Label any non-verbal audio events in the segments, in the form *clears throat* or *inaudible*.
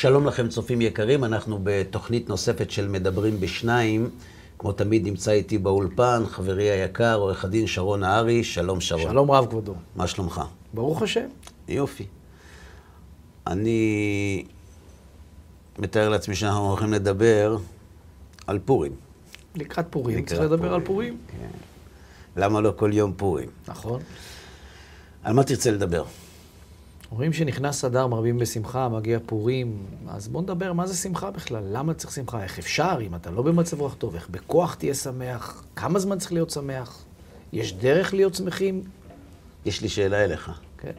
שלום לכם, צופים יקרים, אנחנו בתוכנית נוספת של מדברים בשניים. כמו תמיד נמצא איתי באולפן חברי היקר, עורך הדין שרון נהרי. שלום שרון. שלום רב כבודו. מה שלומך? ברוך השם. יופי. אני מתאר לעצמי שאנחנו הולכים לדבר על פורים. לקראת פורים, לקראת צריך לדבר פורים, על פורים. כן. למה לא כל יום פורים? נכון. על מה תרצה לדבר? אומרים שנכנס אדר מרבים בשמחה, מגיע פורים, אז בוא נדבר מה זה שמחה בכלל, למה צריך שמחה, איך אפשר, אם אתה לא במצב רוח טוב, איך בכוח תהיה שמח, כמה זמן צריך להיות שמח, יש דרך להיות שמחים? יש לי שאלה אליך. כן.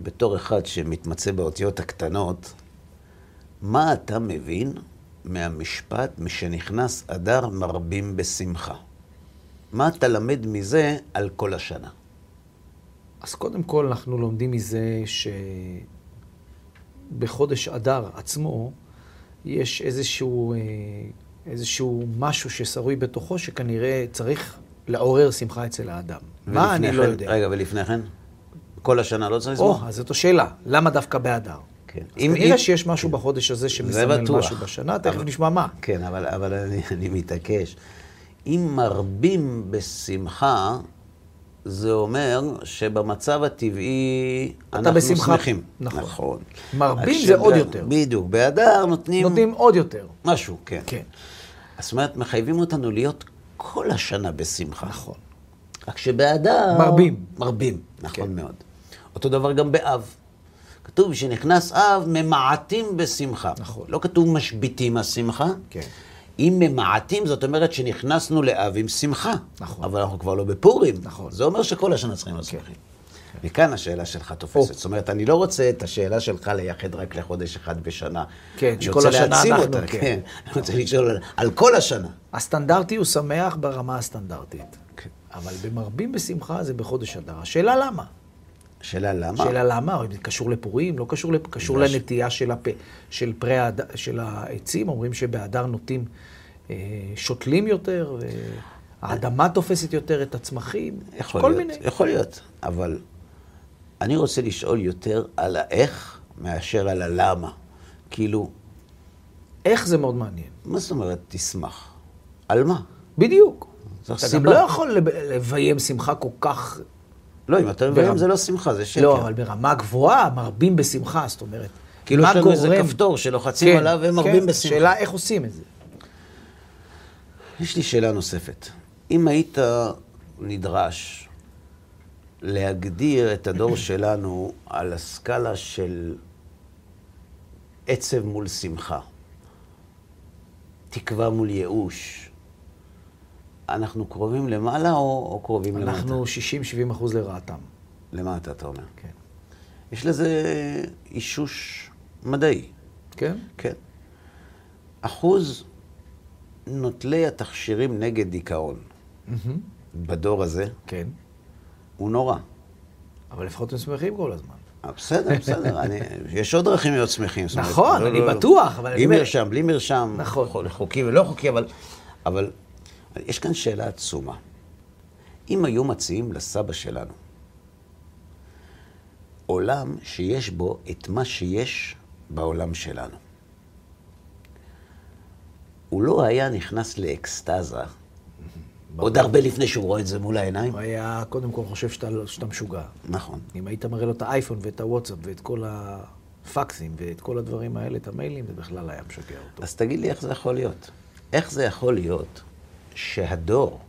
בתור אחד שמתמצא באותיות הקטנות, מה אתה מבין מהמשפט משנכנס אדר מרבים בשמחה? מה אתה למד מזה על כל השנה? אז קודם כל אנחנו לומדים מזה שבחודש אדר עצמו יש איזשהו, אה, איזשהו משהו ששרוי בתוכו שכנראה צריך לעורר שמחה אצל האדם. מה אני לא כן- יודע. רגע, ולפני כן? כל השנה לא צריך או, לשמוח? אז זאת השאלה, למה דווקא באדר? כן. אז אם- כנראה אם- שיש משהו בחודש הזה שמסמל. משהו בשנה, תכף אבל- נשמע מה. כן, אבל, אבל אני, אני מתעקש. אם מרבים בשמחה, זה אומר שבמצב הטבעי אנחנו בשמחה. שמחים. נכון. נכון. מרבים זה עוד יותר. בדיוק. באדר נותנים, נותנים עוד יותר. משהו, כן. כן, זאת אומרת, מחייבים אותנו להיות כל השנה בשמחה. נכון. רק שבאדר... מרבים. מרבים, נכון כן. מאוד. אותו דבר גם באב. כתוב שנכנס אב, ממעטים בשמחה. נכון. לא כתוב משביתים השמחה. כן. אם ממעטים, זאת אומרת שנכנסנו לאב עם שמחה. נכון. אבל אנחנו כבר לא בפורים. נכון. זה אומר שכל השנה צריכים להיות כן. שמחים. מכאן השאלה שלך תופסת. זאת אומרת, אני לא רוצה את השאלה שלך לייחד רק לחודש אחד בשנה. כן, שכל השנה אנחנו, אותה, כן. כן. אני רוצה לשאול על- על כל השנה. הסטנדרטי הוא שמח ברמה הסטנדרטית. כן. אבל במרבים בשמחה זה בחודש אדר. השאלה למה? שאלה למה? השאלה למה, אם זה קשור לפורים, לא קשור, לפ... קשור בגלל ש- לנטייה של, הפ... של פרי הד... של העצים, אומרים שבהדר נוטים אה, שותלים יותר, והאדמה תופסת יותר את הצמחים, יכול כל להיות, מיני. יכול להיות, אבל אני רוצה לשאול יותר על האיך מאשר על הלמה. כאילו, איך זה מאוד מעניין. מה זאת אומרת תשמח? על מה? בדיוק. אתה גם. לא יכול לב- לביים שמחה כל כך... לא, אם אתה מביים ברמה- זה לא שמחה, זה שקר. לא, אבל ברמה גבוהה מרבים בשמחה, זאת אומרת. כאילו יש לנו איזה כפתור שלוחצים כן, עליו והם מרבים כן, בשמחה. שאלה איך עושים את זה. יש לי שאלה נוספת. אם היית נדרש להגדיר את הדור *clears throat* שלנו על הסקאלה של עצב מול שמחה, תקווה מול ייאוש, אנחנו קרובים למעלה או, או קרובים למטה? אנחנו 60-70 אחוז לרעתם. למטה, אתה אומר. כן. יש לזה אישוש מדעי, כן? כן. אחוז נוטלי התכשירים נגד דיכאון מהמם. בדור הזה כן. הוא נורא. אבל לפחות הם שמחים כל הזמן. אה, בסדר, בסדר, אני, יש עוד דרכים להיות שמחים. זאת אומרת, נכון, לא, אני לא, לא. בטוח, אבל אני עם מרשם, בלי מרשם, נכון. חו- חוקי ולא חוקי, אבל, אבל יש כאן שאלה עצומה. אם היו מציעים לסבא שלנו עולם שיש בו את מה שיש בעולם שלנו, הוא לא היה נכנס לאקסטזה, עוד הרבה לפני שהוא רואה את זה מול העיניים? הוא היה קודם כל חושב שאתה, שאתה משוגע. נכון. אם היית מראה לו את האייפון ואת הוואטסאפ ואת כל הפקסים ואת כל הדברים האלה, את המיילים, זה בכלל היה משגע אותו. אז תגיד לי איך זה יכול להיות. איך זה יכול להיות שהדור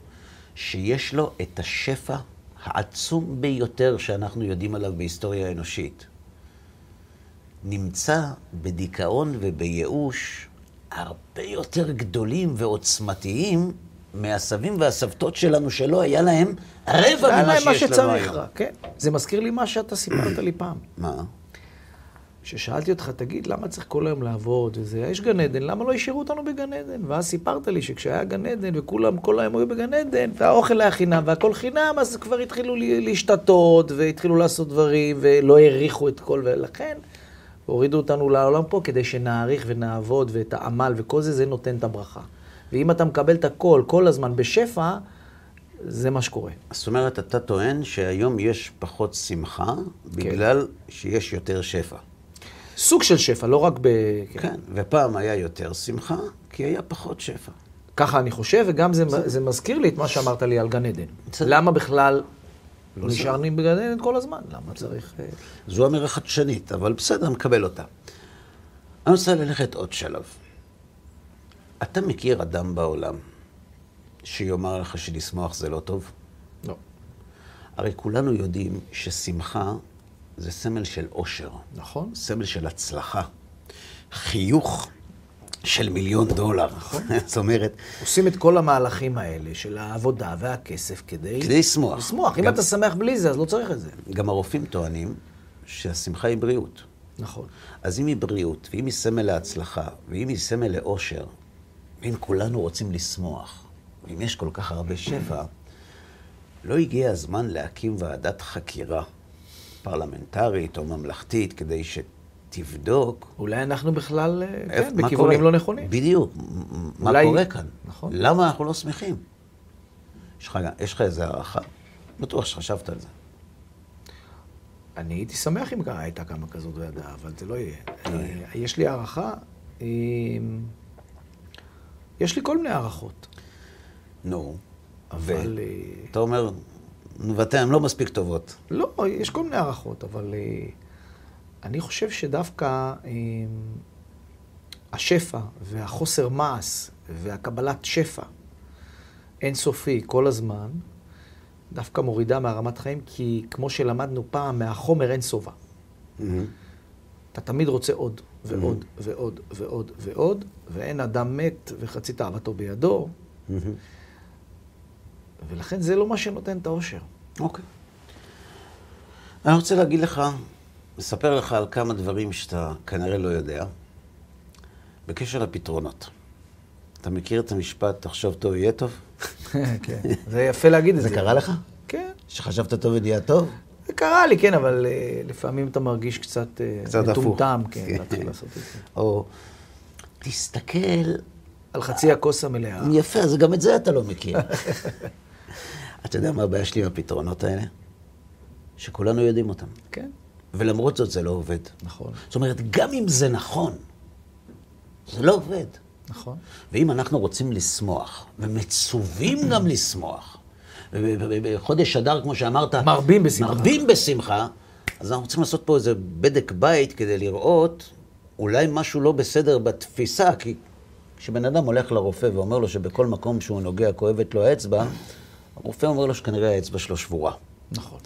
שיש לו את השפע העצום ביותר שאנחנו יודעים עליו בהיסטוריה האנושית, נמצא בדיכאון ובייאוש הרבה יותר גדולים ועוצמתיים מהסבים והסבתות שלנו שלא היה להם רבע היה ממה להם מה שיש לנו שצריך היום. רק, כן. זה מזכיר לי מה שאתה סיפרת לי פעם. מה? כששאלתי אותך, תגיד, למה צריך כל היום לעבוד וזה? יש גן עדן, למה לא השאירו אותנו בגן עדן? ואז סיפרת לי שכשהיה גן עדן וכולם כל היום היו בגן עדן, והאוכל היה חינם והכל חינם, אז כבר התחילו לה- להשתתות והתחילו לעשות דברים ולא העריכו את כל, ולכן הורידו אותנו לעולם פה כדי שנעריך ונעבוד ואת העמל וכל זה, זה נותן את הברכה. ואם אתה מקבל את הכל כל הזמן בשפע, זה מה שקורה. זאת אומרת, אתה טוען שהיום יש פחות שמחה בגלל שיש יותר שפע. סוג של שפע, לא רק ב... כן, ופעם היה יותר שמחה, כי היה פחות שפע. ככה אני חושב, וגם זה, זה מזכיר לי את מה שאמרת לי על גן עדן. בסדר. למה בכלל לא נשארנו בגן עדן כל הזמן? למה צריך... אה, זו אמירה חדשנית, אבל בסדר, מקבל אותה. אני רוצה ללכת עוד שלב. אתה מכיר אדם בעולם שיאמר לך שלשמוח זה לא טוב? לא. הרי כולנו יודעים ששמחה זה סמל של אושר, נכון? סמל של הצלחה, חיוך של מיליון דולר. *laughs* זאת אומרת, עושים את כל המהלכים האלה של העבודה והכסף כדי... כדי לשמוח. לשמוח. אם גם- אתה שמח בלי זה, אז לא צריך את זה. גם הרופאים טוענים שהשמחה היא בריאות. נכון. אז אם היא בריאות, ואם היא סמל להצלחה, ואם היא סמל לאושר, ואם כולנו רוצים לשמוח, ואם יש כל כך הרבה שפע, לא הגיע הזמן להקים ועדת חקירה פרלמנטרית או ממלכתית כדי שתבדוק אולי אנחנו בכלל, אה, איפה- כן, בכיוונים. לא נכונים. בדיוק, מה אולי- קורה כאן? נכון. למה אנחנו לא שמחים? יש לך, יש לך איזה הערכה? בטוח שחשבת על זה. אני הייתי שמח אם הייתה כמה כזאת ועדה, אבל זה לא יהיה. אה, יש לי הערכה, אה, יש לי כל מיני הערכות, נו. אבל... אה, אתה אומר, נו, ואתן לא מספיק טובות. לא, יש כל מיני הערכות, אבל אה, אני חושב שדווקא אה, השפע והחוסר מעש והקבלת שפע אינסופי כל הזמן, דווקא מורידה מהרמת חיים, כי כמו שלמדנו פעם, מהחומר אין שובע. אתה תמיד רוצה עוד, ועוד, ועוד, ועוד, ועוד, ואין אדם מת וחצי תאוותו בידו, ולכן זה לא מה שנותן את האושר. אוקיי. אני רוצה להגיד לך, לספר לך על כמה דברים שאתה כנראה לא יודע, בקשר לפתרונות. אתה מכיר את המשפט, תחשוב טוב, יהיה טוב? *laughs* כן, זה יפה להגיד את זה. זה קרה לך? כן, שחשבת טוב ונהיה טוב? זה קרה לי, כן, אבל אה, לפעמים אתה מרגיש קצת אה, קצת. מטומטם, כן, כן. להתחיל לעשות את זה. או, תסתכל, על חצי הכוס המלאה. יפה, אז גם את זה אתה לא מכיר. *laughs* אתה יודע מה הבעיה שלי עם הפתרונות האלה? שכולנו יודעים אותם. כן, ולמרות זאת זה לא עובד. נכון, זאת אומרת, גם אם זה נכון, זה לא עובד. נכון. ואם אנחנו רוצים לשמוח, ומצווים גם לשמוח, ובחודש אדר, כמו שאמרת, מרבים בשמחה. מרבים בשמחה, אז אנחנו צריכים לעשות פה איזה בדק בית כדי לראות אולי משהו לא בסדר בתפיסה, כי כשבן אדם הולך לרופא ואומר לו שבכל מקום שהוא נוגע כואבת לו האצבע, הרופא אומר לו שכנראה האצבע שלו שבורה. נכון.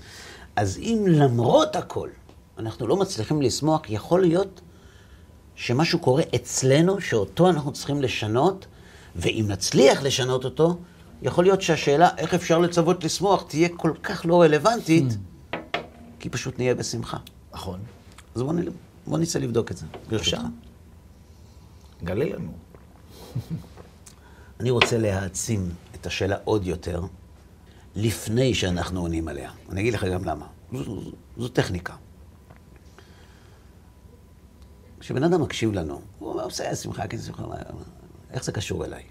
אז אם למרות הכל אנחנו לא מצליחים לשמוח, יכול להיות שמשהו קורה אצלנו שאותו אנחנו צריכים לשנות, ואם נצליח לשנות אותו, יכול להיות שהשאלה איך אפשר לצוות לשמוח תהיה כל כך לא רלוונטית, כי פשוט נהיה בשמחה. נכון. אז בוא, נ... בוא נצא לבדוק את זה, ברשותך. גלה לנו. אני רוצה להעצים את השאלה עוד יותר, לפני שאנחנו עונים עליה. אני אגיד לך גם למה. זו, זו, זו טכניקה. כשבן אדם מקשיב לנו, הוא אומר, בסדר, שמחה, כן, שמחה, איך זה קשור אליי?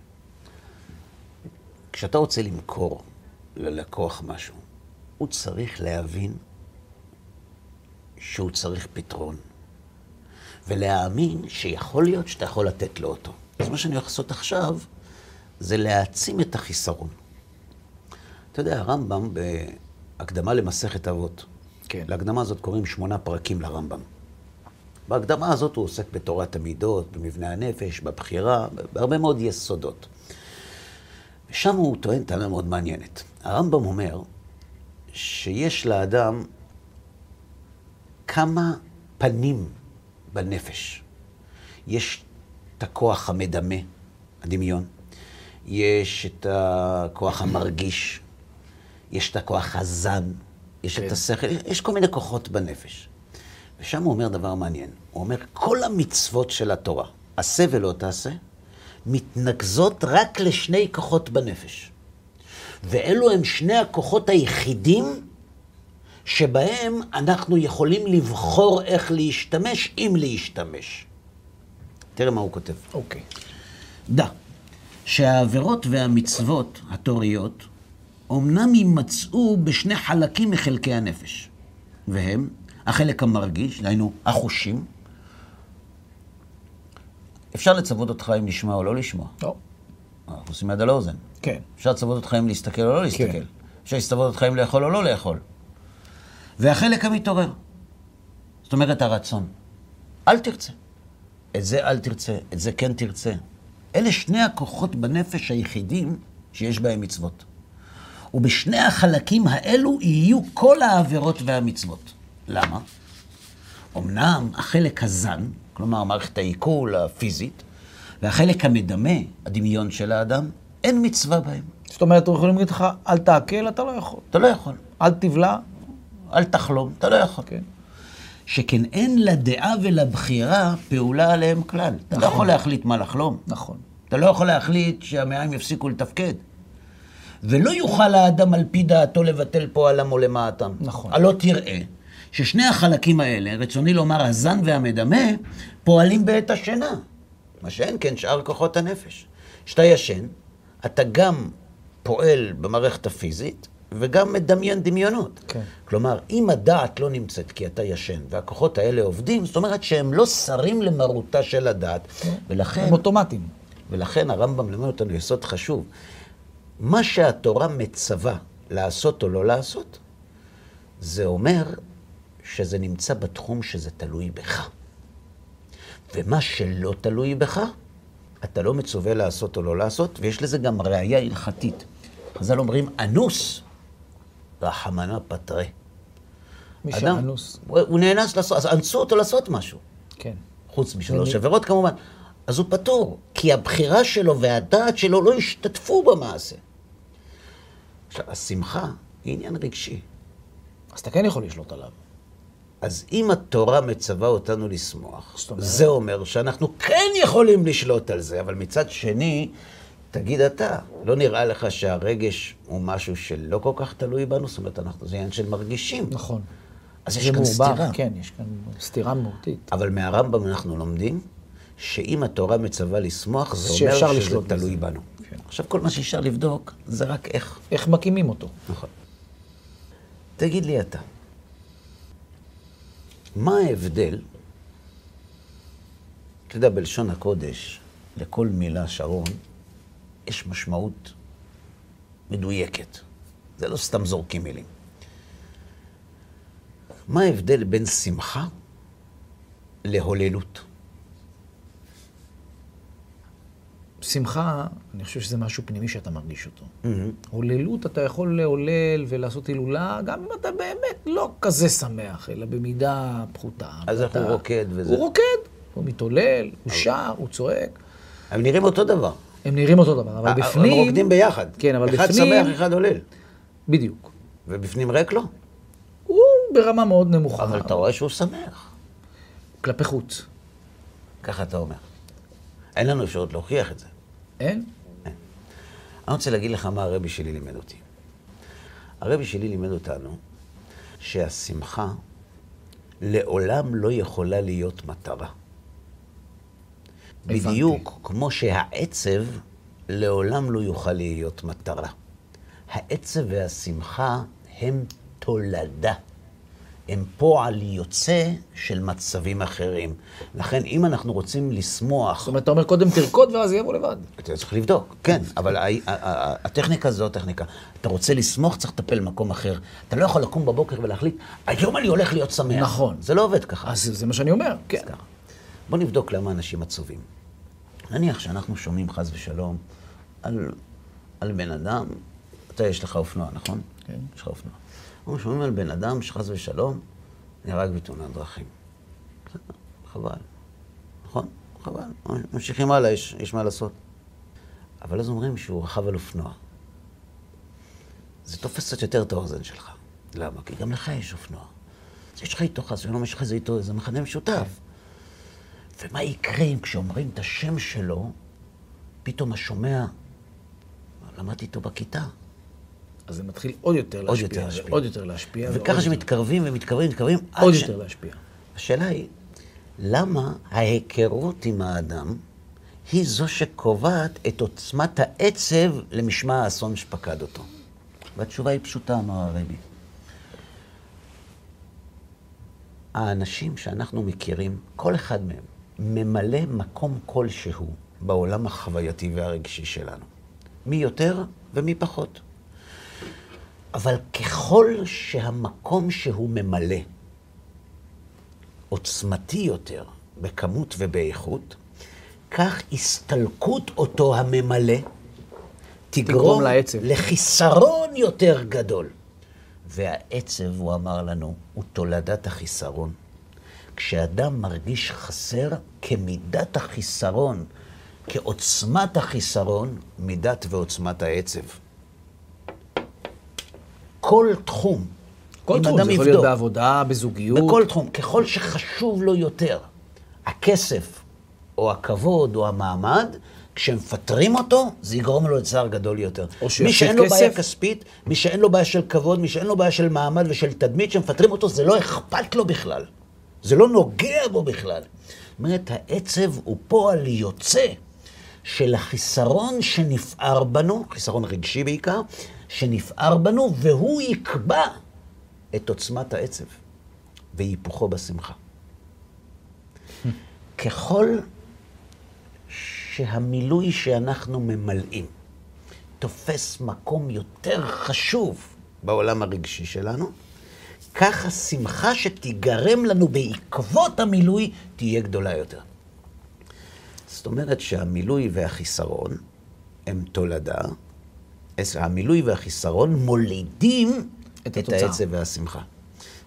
כשאתה רוצה למכור ללקוח משהו, הוא צריך להבין שהוא צריך פתרון, ולהאמין שיכול להיות שאתה יכול לתת לו אותו. אז מה שאני הולך לעשות עכשיו, זה להעצים את החיסרון. אתה יודע, הרמב"ם, בהקדמה למסכת אבות, כן. להקדמה הזאת קוראים שמונה פרקים לרמב"ם. בהקדמה הזאת הוא עוסק בתורת המידות, במבנה הנפש, בבחירה, בהרבה מאוד יסודות. ושם הוא טוען טענה מאוד מעניינת. הרמב"ם אומר שיש לאדם כמה פנים בנפש. יש את הכוח המדמה, הדמיון, יש את הכוח המרגיש, יש את הכוח הזן, יש כן. את השכל, יש כל מיני כוחות בנפש. ושם הוא אומר דבר מעניין. הוא אומר, כל המצוות של התורה, עשה ולא תעשה, מתנקזות רק לשני כוחות בנפש. ואלו הם שני הכוחות היחידים שבהם אנחנו יכולים לבחור איך להשתמש, אם להשתמש. תראה מה הוא כותב. אוקיי. דע שהעבירות והמצוות התוריות אומנם יימצאו בשני חלקים מחלקי הנפש, והם החלק המרגיש, דהיינו החושים, אפשר לצוות אותך אם לשמוע או לא לשמוע. לא. אנחנו עושים יד על האוזן. כן. אפשר לצוות אותך אם להסתכל או לא להסתכל. כן. אפשר לצוות אותך אם לאכול או לא לאכול. והחלק המתעורר. זאת אומרת, הרצון. אל תרצה. את זה אל תרצה, את זה כן תרצה. אלה שני הכוחות בנפש היחידים שיש בהם מצוות. ובשני החלקים האלו יהיו כל העבירות והמצוות. למה? אמנם החלק הזן, כלומר מערכת העיכול הפיזית, והחלק המדמה, הדמיון של האדם, אין מצווה בהם. זאת אומרת, אנחנו יכולים להגיד לך, אל תעכל, אתה לא יכול. אתה לא יכול. אל תבלע, אל תחלום, אתה לא יכול. כן. שכן אין לדעה ולבחירה פעולה עליהם כלל. אתה לא יכול להחליט מה לחלום. נכון. אתה לא יכול להחליט שהמעיים יפסיקו לתפקד. ולא יוכל האדם על פי דעתו לבטל פועלם או למעטם. נכון. הלא תראה ששני החלקים האלה, רצוני לומר הזן והמדמה, פועלים בעת השינה. מה שאין כן שאר כוחות הנפש. כשאתה ישן, אתה גם פועל במערכת הפיזית, וגם מדמיין דמיונות. כן. כלומר, אם הדעת לא נמצאת כי אתה ישן, והכוחות האלה עובדים, זאת אומרת שהם לא שרים למרותה של הדעת, ולכן... הם אוטומטיים. ולכן הרמב"ם לימד אותנו יסוד חשוב. מה שהתורה מצווה לעשות או לא לעשות, זה אומר שזה נמצא בתחום שזה תלוי בך. ומה שלא תלוי בך, אתה לא מצווה לעשות או לא לעשות, ויש לזה גם ראייה הלכתית. חז"ל אומרים, אנוס, רחמנא פטרה. מי אדם, שאנוס. הוא הוא נאנס לעשות, אז אנסו אותו לעשות משהו. כן. חוץ משלוש עבירות כמובן. אז הוא פטור, כי הבחירה שלו והדעת שלו לא השתתפו במעשה. עכשיו, השמחה היא עניין רגשי. אז אתה כן יכול לשלוט עליו. אז אם התורה מצווה אותנו לשמוח, אומרת? זה אומר שאנחנו כן יכולים לשלוט על זה, אבל מצד שני, תגיד אתה, לא נראה לך שהרגש הוא משהו שלא כל כך תלוי בנו? זאת אומרת, אנחנו, זה עניין של מרגישים. נכון. אז יש כאן מעורבב, סתירה. כן, יש כאן סתירה מהותית. אבל מהרמב"ם אנחנו לומדים שאם התורה מצווה לשמוח, זה אומר שזה לשלוט בזה. תלוי בנו. כן. עכשיו, כל מה שאפשר לבדוק זה רק איך. איך מקימים אותו? נכון. תגיד לי אתה, מה ההבדל, אתה יודע, בלשון הקודש, לכל מילה, שרון, יש משמעות מדויקת. זה לא סתם זורקים מילים. מה ההבדל בין שמחה להוללות? שמחה, אני חושב שזה משהו פנימי שאתה מרגיש אותו. הוללות, אתה יכול להולל ולעשות הילולה, גם אם אתה באמת לא כזה שמח, אלא במידה פחותה. אז ואתה- הוא רוקד וזה? הוא רוקד, הוא מתהולל, הוא שר, הוא צועק. הם נראים אותו דבר. הם נראים אותו דבר, אבל הם בפנים... רוקדים ביחד. כן, אבל אחד בפנים... שמח, אחד הולל. בדיוק. ובפנים ריק לו. הוא ברמה מאוד נמוכה. אבל אתה רואה שהוא שמח. כלפי חוץ. ככה אתה אומר. אין לנו אפשרות להוכיח את זה. אין? אני רוצה להגיד לך מה הרבי שלי לימד אותי. הרבי שלי לימד אותנו שהשמחה לעולם לא יכולה להיות מטרה. הבנתי. בדיוק כמו שהעצב לעולם לא יוכל להיות מטרה. העצב והשמחה הם תולדה. הם פועל יוצא של מצבים אחרים. לכן, אם אנחנו רוצים לשמוח... זאת אומרת, אתה אומר קודם תרקוד ואז יבוא לבד. אתה צריך לבדוק, כן, אבל הטכניקה זו הטכניקה. אתה רוצה לשמוח, צריך לטפל במקום אחר. אתה לא יכול לקום בבוקר ולהחליט, היום אני הולך להיות שמח. נכון. זה לא עובד ככה. אז זה מה שאני אומר, כן. בוא נבדוק למה אנשים עצובים. נניח שאנחנו שומעים חס ושלום על, על בן אדם, אתה יש לך אופנוע, נכון? כן. יש לך אופנוע. אנחנו שומעים על בן אדם שחס ושלום נהרג בתאונת דרכים. בסדר, חבל. נכון? חבל. ממשיכים הלאה, יש, יש מה לעשות. אבל אז אומרים שהוא רכב על אופנוע. זה תופס קצת יותר את האוזן שלך. למה? כי גם לך יש אופנוע. אז יש לך איתו חס ושלום, יש לך איזה איתו איזה מכנה משותף. ומה יקרה אם כשאומרים את השם שלו, פתאום השומע, למדתי איתו בכיתה. אז זה מתחיל עוד יותר עוד להשפיע. יותר להשפיע. עוד יותר להשפיע. וככה שמתקרבים ומתקרבים ומתקרבים, עוד ש- יותר להשפיע. השאלה היא, למה ההיכרות עם האדם היא זו שקובעת את עוצמת העצב למשמע האסון שפקד אותו? והתשובה היא פשוטה, אמר הרבי. האנשים שאנחנו מכירים, כל אחד מהם, ממלא מקום כלשהו בעולם החווייתי והרגשי שלנו. מי יותר ומי פחות. אבל ככל שהמקום שהוא ממלא עוצמתי יותר בכמות ובאיכות, כך הסתלקות אותו הממלא תגרום, לעצב. לחיסרון יותר גדול. והעצב, הוא אמר לנו, הוא תולדת החיסרון. כשאדם מרגיש חסר, כמידת החיסרון, כעוצמת החיסרון, מידת ועוצמת העצב. כל תחום, כל תחום, זה יכול להיות בעבודה, בזוגיות. בכל תחום, ככל שחשוב לו יותר הכסף, או הכבוד, או המעמד, כשמפטרים אותו, זה יגרום לו לצער גדול יותר. או מי שאין לו בעיה. כספית, מי שאין לו בעיה של כבוד, מי שאין לו בעיה של מעמד ושל תדמית, כשמפטרים אותו, זה לא אכפת לו בכלל. זה לא נוגע בו בכלל. זאת אומרת, העצב הוא פועל יוצא של החיסרון שנפער בנו, חיסרון רגשי בעיקר, שנפער בנו, והוא יקבע את עוצמת העצב והיפוכו בשמחה. ככל שהמילוי שאנחנו ממלאים תופס מקום יותר חשוב בעולם הרגשי שלנו, כך השמחה שתיגרם לנו בעקבות המילוי תהיה גדולה יותר. זאת אומרת שהמילוי והחיסרון הם תולדה, המילוי והחיסרון מולידים את את. העצב והשמחה.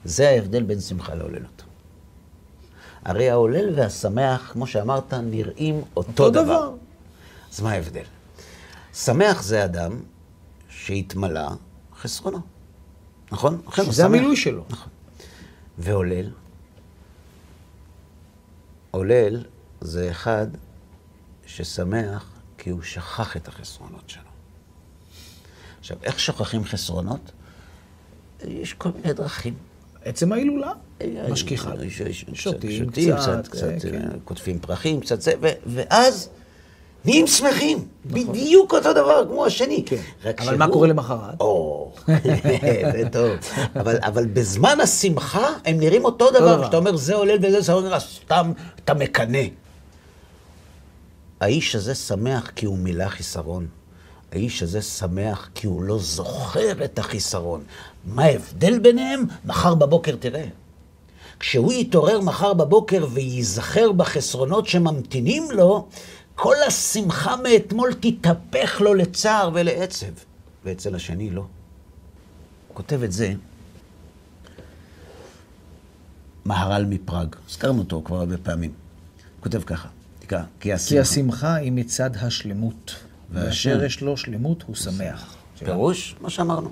זה ההבדל בין שמחה להוללות. הרי ההולל והשמח, כמו שאמרת, נראים אותו, אותו דבר. אז מה ההבדל? שמח זה אדם שהתמלא חסרונו, נכון? אכן, הוא שמח. המילוי שלו. נכון. והולל? הולל זה אחד ששמח כי הוא שכח את החסרונות שלו. עכשיו, איך שוכחים חסרונות? יש כל מיני דרכים. עצם ההילולה, משכיחה. יש- יש- שותים קצת, קצת, כן. קוטפים פרחים, קצת זה, ואז נהיים שמחים. בדיוק אותו דבר כמו השני. נכון. כן. אבל מה קורה למחרת? או, *laughs* זה טוב. אבל, בזמן השמחה הם נראים אותו דבר. כשאתה אומר זה עולל וזה, זה אומר, סתם אתה מקנא. האיש הזה שמח כי הוא מילא חיסרון. האיש הזה שמח כי הוא לא זוכר את החיסרון. מה ההבדל ביניהם? מחר בבוקר תראה. כשהוא יתעורר מחר בבוקר וייזכר בחסרונות שממתינים לו, כל השמחה מאתמול תתהפך לו לצער ולעצב. ואצל השני לא. הוא כותב את זה, מהר"ל מפראג, הזכרנו אותו כבר הרבה פעמים. הוא כותב ככה, תקרא, כי כי השמחה. השמחה היא מצד השלמות, ואשר יש לו שלמות הוא שמח. פירוש, מה שאמרנו.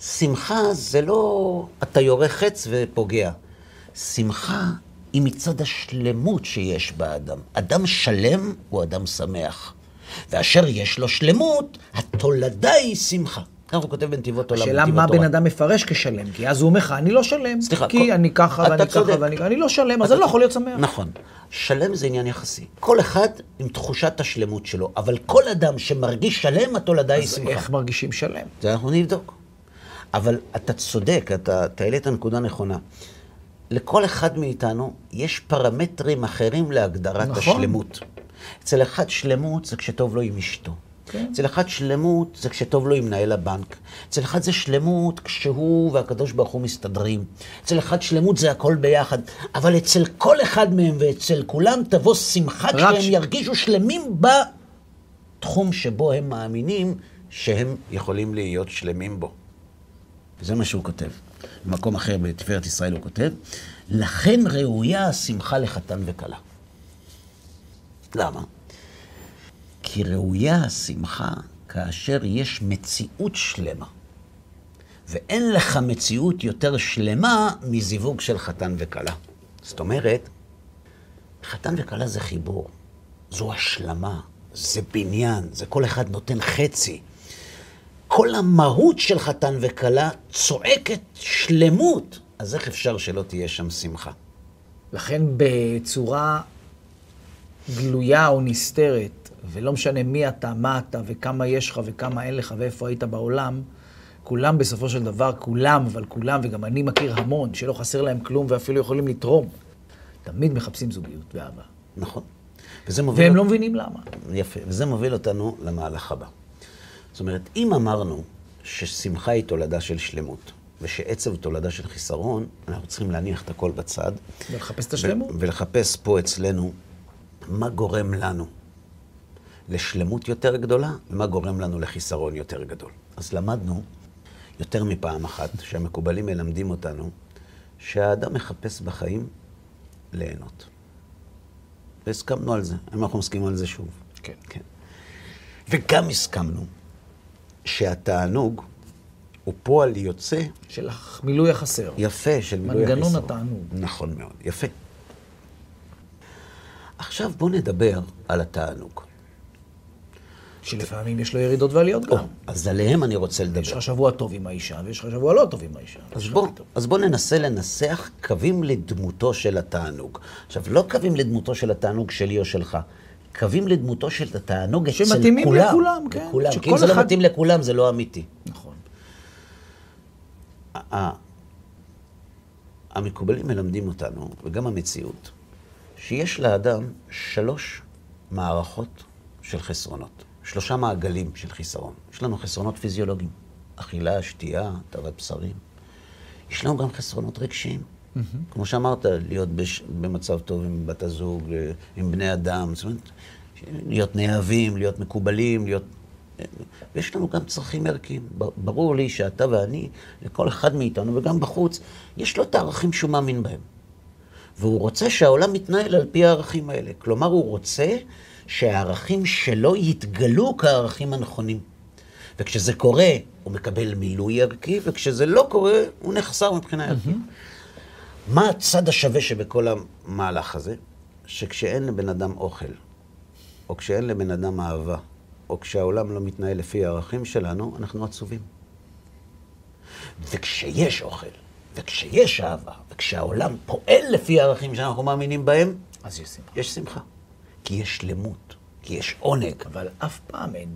שמחה זה לא אתה יורה חץ ופוגע. שמחה היא מצד השלמות שיש באדם. אדם שלם הוא אדם שמח. ואשר יש לו שלמות, התולדה היא שמחה. ככה הוא כותב בנתיבות עולם, השאלה מה. בן אדם מפרש כשלם, כי אז הוא אומר לך, אני לא שלם, סליחה, כי כל- אני ככה ואני ככה צודק. ואני אני לא שלם, אז אני לא יכול להיות שמח. נכון. שלם זה עניין יחסי. כל אחד עם תחושת השלמות שלו, אבל כל אדם שמרגיש שלם, התולדה היא אז שמחה. איך מרגישים שלם? זה אנחנו נבדוק. אבל אתה צודק, אתה אתה העלית נקודה נכונה. לכל אחד מאיתנו יש פרמטרים אחרים להגדרת נכון. השלמות. אצל אחד שלמות זה כשטוב לו עם אשתו. כן. אצל אחד שלמות זה כשטוב לו עם מנהל הבנק. אצל אחד זה שלמות כשהוא והקדוש ברוך הוא מסתדרים. אצל אחד שלמות זה הכל ביחד. אבל אצל כל אחד מהם ואצל כולם תבוא שמחה כשהם ש- ירגישו שלמים בתחום שבו הם מאמינים שהם יכולים להיות שלמים בו. וזה מה שהוא כותב. במקום אחר בתפארת ישראל הוא כותב, לכן ראויה השמחה לחתן וכלה. למה? כי ראויה השמחה כאשר יש מציאות שלמה. ואין לך מציאות יותר שלמה מזיווג של חתן וכלה. זאת אומרת, חתן וכלה זה חיבור, זו השלמה, זה בניין, זה כל אחד נותן חצי. כל המהות של חתן וכלה צועקת שלמות, אז איך אפשר שלא תהיה שם שמחה? לכן בצורה גלויה או נסתרת, ולא משנה מי אתה, מה אתה, וכמה יש לך וכמה אין לך ואיפה היית בעולם, כולם בסופו של דבר, כולם, אבל כולם, וגם אני מכיר המון, שלא חסר להם כלום ואפילו יכולים לתרום. תמיד מחפשים זוגיות ואהבה. נכון. וזה מוביל... והם לא מבינים למה. יפה. וזה מוביל אותנו למהלך הבא. זאת אומרת, אם אמרנו ששמחה היא תולדה של שלמות, ושעצב היא תולדה של חיסרון, אנחנו צריכים להניח את הכל בצד. ולחפש את השלמות. ולחפש פה אצלנו מה גורם לנו לשלמות יותר גדולה, ומה גורם לנו לחיסרון יותר גדול. אז למדנו יותר מפעם אחת, שהמקובלים מלמדים אותנו, שהאדם מחפש בחיים ליהנות. והסכמנו על זה. האם אנחנו מסכימים על זה שוב? כן. כן. וגם הסכמנו שהתענוג הוא פועל יוצא של המילוי החסר. יפה של מילוי מנגנון החיסרון. התענוג. נכון מאוד, יפה. עכשיו בואו נדבר על התענוג. שלפעמים יש לו ירידות ועליות או, גם. אז עליהם אני רוצה יש לדבר. לך שבוע טוב עם האישה, ויש לך שבוע לא טוב עם האישה. אז יש פתאום. אז בוא ננסה לנסח קווים לדמותו של התענוג. עכשיו, לא קווים לדמותו של התענוג שלי או שלך, קווים לדמותו של התענוג אצל כולם. שמתאימים לכולם, כן. לכולם. כי אם זה לא מתאים לכולם, זה לא אמיתי. נכון. המקובלים מלמדים אותנו, וגם המציאות, שיש לאדם שלוש מערכות של חסרונות. שלושה מעגלים של חיסרון. יש לנו חסרונות פיזיולוגיים, אכילה, שתייה, תאוות בשרים. יש לנו גם חסרונות רגשיים. כמו שאמרת, להיות בש... במצב טוב עם בת הזוג, אה, עם בני אדם, זאת אומרת, להיות נאהבים, להיות מקובלים, להיות... ויש לנו גם צרכים ערכיים. ברור לי שאתה ואני, לכל אחד מאיתנו, וגם בחוץ, יש לו את הערכים שהוא מאמין בהם. והוא רוצה שהעולם מתנהל על פי הערכים האלה. כלומר, הוא רוצה שהערכים שלו יתגלו כערכים הנכונים. וכשזה קורה, הוא מקבל מילוי ערכי, וכשזה לא קורה, הוא נחסר מבחינה ערכית. מה הצד השווה שבכל המהלך הזה? שכשאין לבן אדם אוכל, או כשאין לבן אדם אהבה, או כשהעולם לא מתנהל לפי הערכים שלנו, אנחנו עצובים. וכשיש אוכל, וכשיש אהבה, וכשהעולם פועל לפי הערכים שאנחנו מאמינים בהם, אז יש שמחה. יש שמחה. כי יש שלמות, כי יש עונג. אבל אף פעם אין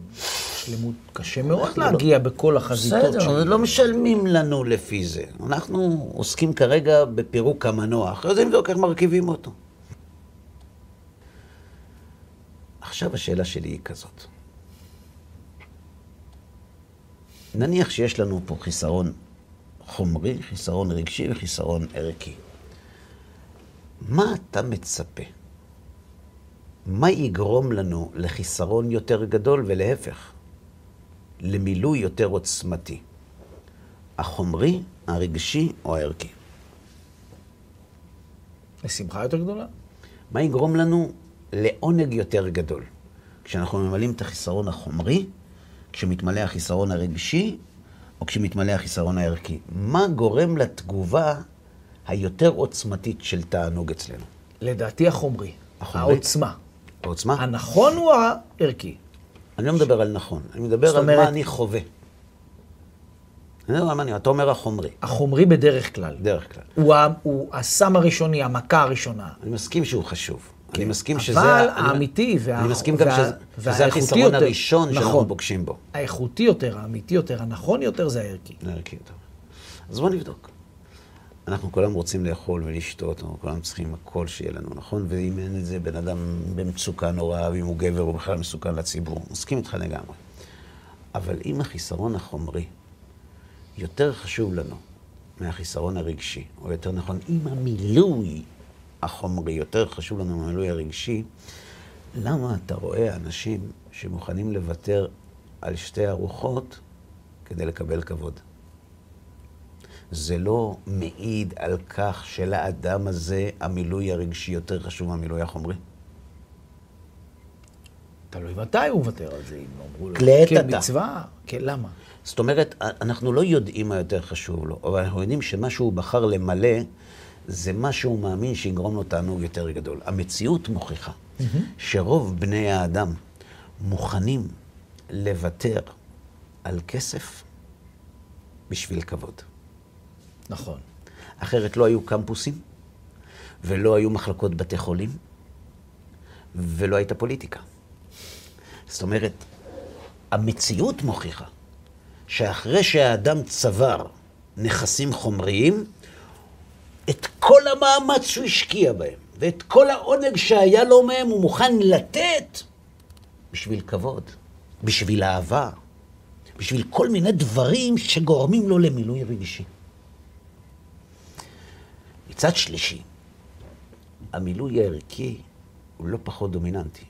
שלמות. קשה מאוד אנחנו להגיע בכל החזיתות בסדר, של- לא משלמים לנו לפי זה. אנחנו עוסקים כרגע בפירוק המנוע, אחרי זה נבדוק איך מרכיבים אותו. עכשיו השאלה שלי היא כזאת. נניח שיש לנו פה חיסרון חומרי, חיסרון רגשי וחיסרון ערכי. מה אתה מצפה? מה יגרום לנו לחיסרון יותר גדול ולהפך? למילוי יותר עוצמתי? החומרי, הרגשי או הערכי? לשמחה יותר גדולה? מה יגרום לנו לעונג יותר גדול? כשאנחנו ממלאים את החיסרון החומרי, כשמתמלא החיסרון הרגשי, או כשמתמלא החיסרון הערכי? מה גורם לתגובה היותר עוצמתית של תענוג אצלנו? לדעתי החומרי. החומרי? העוצמה. העוצמה? הנכון הוא הערכי. אני לא מדבר על נכון, אני מדבר על מה אני חווה. אני מדבר על מה אני, אתה אומר החומרי, החומרי בדרך כלל. בדרך כלל. הוא, הוא הסם הראשוני, המכה הראשונה. אני מסכים שהוא חשוב. אני כן. מסכים אבל שזה... אני- האמיתי וה- אני מסכים גם וה- שזה- שזה והאיכותי החיסרון יותר. הראשון שאנחנו נכון. פוגשים בו. האיכותי יותר, האמיתי יותר, הנכון יותר זה הערכי. ערכי יותר. אז בוא נבדוק. אנחנו כולם רוצים לאכול ולשתות, אנחנו כולם צריכים הכל שיהיה לנו, נכון? ואם אין את זה, בן אדם במצוקה נוראה, ואם הוא גבר הוא בכלל מסוכן לציבור. מסכים איתך לגמרי. אבל אם החיסרון החומרי יותר חשוב לנו מהחיסרון הרגשי, או יותר נכון, אם המילוי החומרי יותר חשוב לנו מהמילוי הרגשי, למה אתה רואה אנשים שמוכנים לוותר על שתי ארוחות כדי לקבל כבוד? זה לא מעיד על כך שלאדם הזה המילוי הרגשי יותר חשוב מהמילוי החומרי? תלוי מתי הוא מוותר על זה, אם אמרו לו, לעת כן, עתה. מצווה, כן, למה? זאת אומרת, אנחנו לא יודעים מה יותר חשוב לו, אבל אנחנו יודעים שמה שהוא בחר למלא, זה מה שהוא מאמין שיגרום לו תענוג יותר גדול. המציאות מוכיחה שרוב בני האדם מוכנים לוותר על כסף בשביל כבוד. נכון. אחרת לא היו קמפוסים, ולא היו מחלקות בתי חולים, ולא הייתה פוליטיקה. זאת אומרת, המציאות מוכיחה שאחרי שהאדם צבר נכסים חומריים, את כל המאמץ שהוא השקיע בהם, ואת כל העונג שהיה לו מהם הוא מוכן לתת בשביל כבוד, בשביל אהבה, בשביל כל מיני דברים שגורמים לו למילוי רגשי. מצד שלישי, המילוי הערכי הוא לא פחות דומיננטי.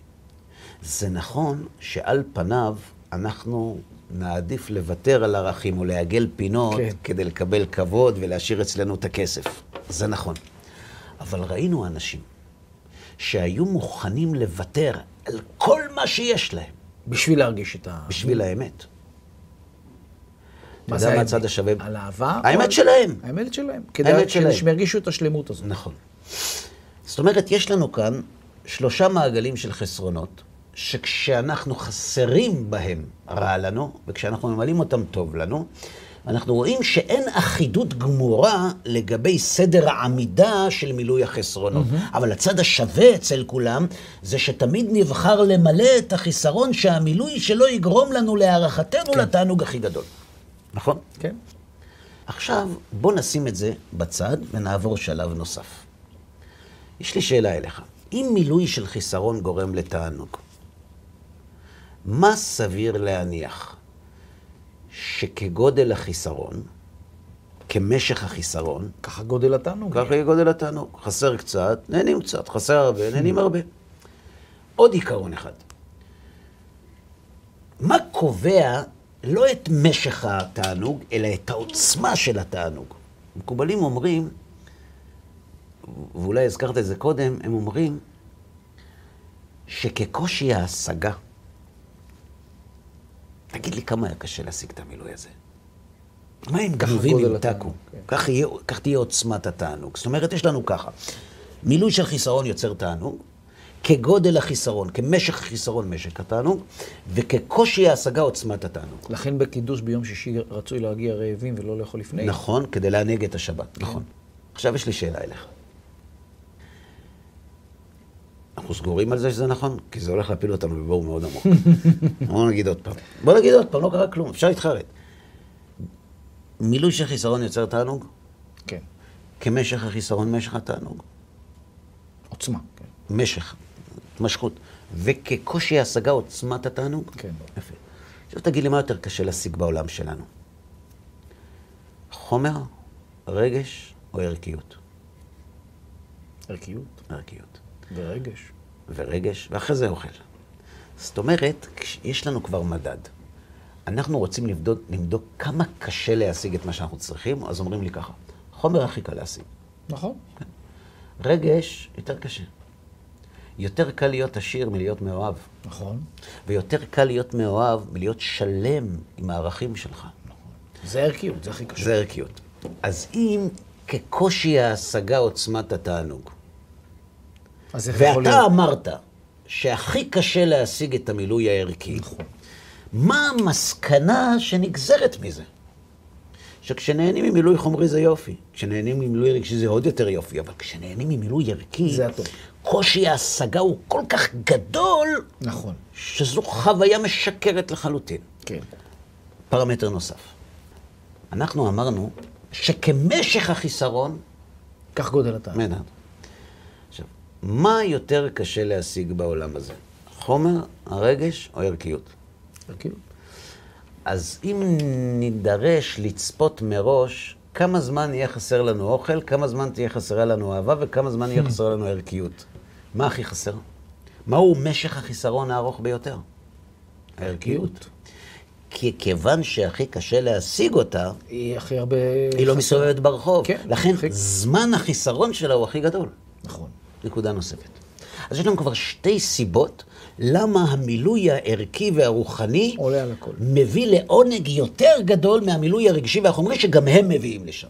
זה נכון שעל פניו אנחנו נעדיף לוותר על ערכים או לעגל פינות כן. כדי לקבל כבוד ולהשאיר אצלנו את הכסף. זה נכון. אבל ראינו אנשים שהיו מוכנים לוותר על כל מה שיש להם בשביל להרגיש את ה... בשביל האמת. מה האמת? הצד השווה? על אהבה? האמת על- שלהם. האמת שלהם. כדי. שהם ירגישו את השלמות הזאת. נכון. זאת אומרת, יש לנו כאן שלושה מעגלים של חסרונות, שכשאנחנו חסרים בהם רע לנו, וכשאנחנו ממלאים אותם טוב לנו, אנחנו רואים שאין אחידות גמורה לגבי סדר העמידה של מילוי החסרונות. אבל הצד השווה אצל כולם, זה שתמיד נבחר למלא את החיסרון שהמילוי שלו יגרום לנו להערכתנו לתענוג הכי גדול. נכון? כן. עכשיו, בוא נשים את זה בצד ונעבור שלב נוסף. יש לי שאלה אליך. אם מילוי של חיסרון גורם לתענוג, מה סביר להניח שכגודל החיסרון, כמשך החיסרון, ככה גודל התענוג. ככה יהיה גודל התענוג. חסר קצת, נהנים קצת, חסר הרבה, נהנים הרבה. עוד עיקרון אחד. מה קובע לא את משך התענוג, אלא את העוצמה של התענוג? מקובלים אומרים, ואולי הזכרת את זה קודם, הם אומרים שכקושי ההשגה, תגיד לי כמה היה קשה להשיג את המילוי הזה. מה ככה גנובים ימתקו? התענוג, כן. כך תהיה עוצמת התענוג. זאת אומרת, יש לנו ככה, מילוי של חיסרון יוצר תענוג, כגודל החיסרון, כמשך החיסרון משק התענוג, וכקושי ההשגה עוצמת התענוג. לכן בקידוש ביום שישי רצוי להגיע רעבים ולא לאכול לפני. נכון, כדי לענג את השבת, נכון. עכשיו יש לי שאלה אליך. אנחנו סגורים על זה שזה נכון? כי זה הולך להפיל אותנו בבור מאוד עמוק. *laughs* בוא נגיד עוד פעם. בוא נגיד עוד פעם, לא קרה כלום, אפשר להתחרט. מילוי של חיסרון יוצר תענוג, כן. כמשך החיסרון משך התענוג. עוצמה. כן. משך, התמשכות. וכקושי ההשגה עוצמת התענוג. כן. יפה. עכשיו תגיד לי, מה יותר קשה להשיג בעולם שלנו? חומר, רגש או ערכיות? ערכיות ערכיות. ורגש. ורגש, ואחרי זה אוכל. זאת אומרת, יש לנו כבר מדד. אנחנו רוצים לבדוק, למדוק כמה קשה להשיג את מה שאנחנו צריכים, אז אומרים לי ככה, חומר הכי קל להשיג. נכון. רגש, יותר קשה. יותר קל להיות עשיר מלהיות מאוהב, נכון. ויותר קל להיות מאוהב מלהיות שלם עם הערכים שלך. זה ערכיות, זה הכי קשה. זה ערכיות. אז אם כקושי ההשגה עוצמת התענוג, אז איך יכול ואתה להיות? אמרת שהכי קשה להשיג את המילוי הערכי, נכון. מה המסקנה שנגזרת מזה? שכשנהנים ממילוי חומרי זה יופי, כשנהנים ממילוי רגשי זה עוד יותר יופי, אבל כשנהנים ממילוי ערכי, זה הטוב. קושי ההשגה הוא כל כך גדול, נכון. שזו חוויה משקרת לחלוטין. כן. פרמטר נוסף. אנחנו אמרנו שכמשך החיסרון, כך גודל התענוג. מנהל. עכשיו, מה יותר קשה להשיג בעולם הזה? חומר, הרגש או ערכיות? ערכיות. אז אם נידרש לצפות מראש, כמה זמן יהיה חסר לנו אוכל, כמה זמן תהיה חסרה לנו אהבה וכמה זמן יהיה חסר לנו ערכיות. מה הכי חסר? מהו משך החיסרון הארוך ביותר? הערכיות. כי כיוון שהכי קשה להשיג אותה, היא הכי הרבה... היא לא מסתובבת ברחוב. כן, לכן הכי- זמן החיסרון שלה הוא הכי גדול. נכון. נקודה נוספת. אז יש לנו כבר שתי סיבות למה המילוי הערכי והרוחני עולה על הכל. מביא לעונג יותר גדול מהמילוי הרגשי והחומרי שגם הם מביאים לשם.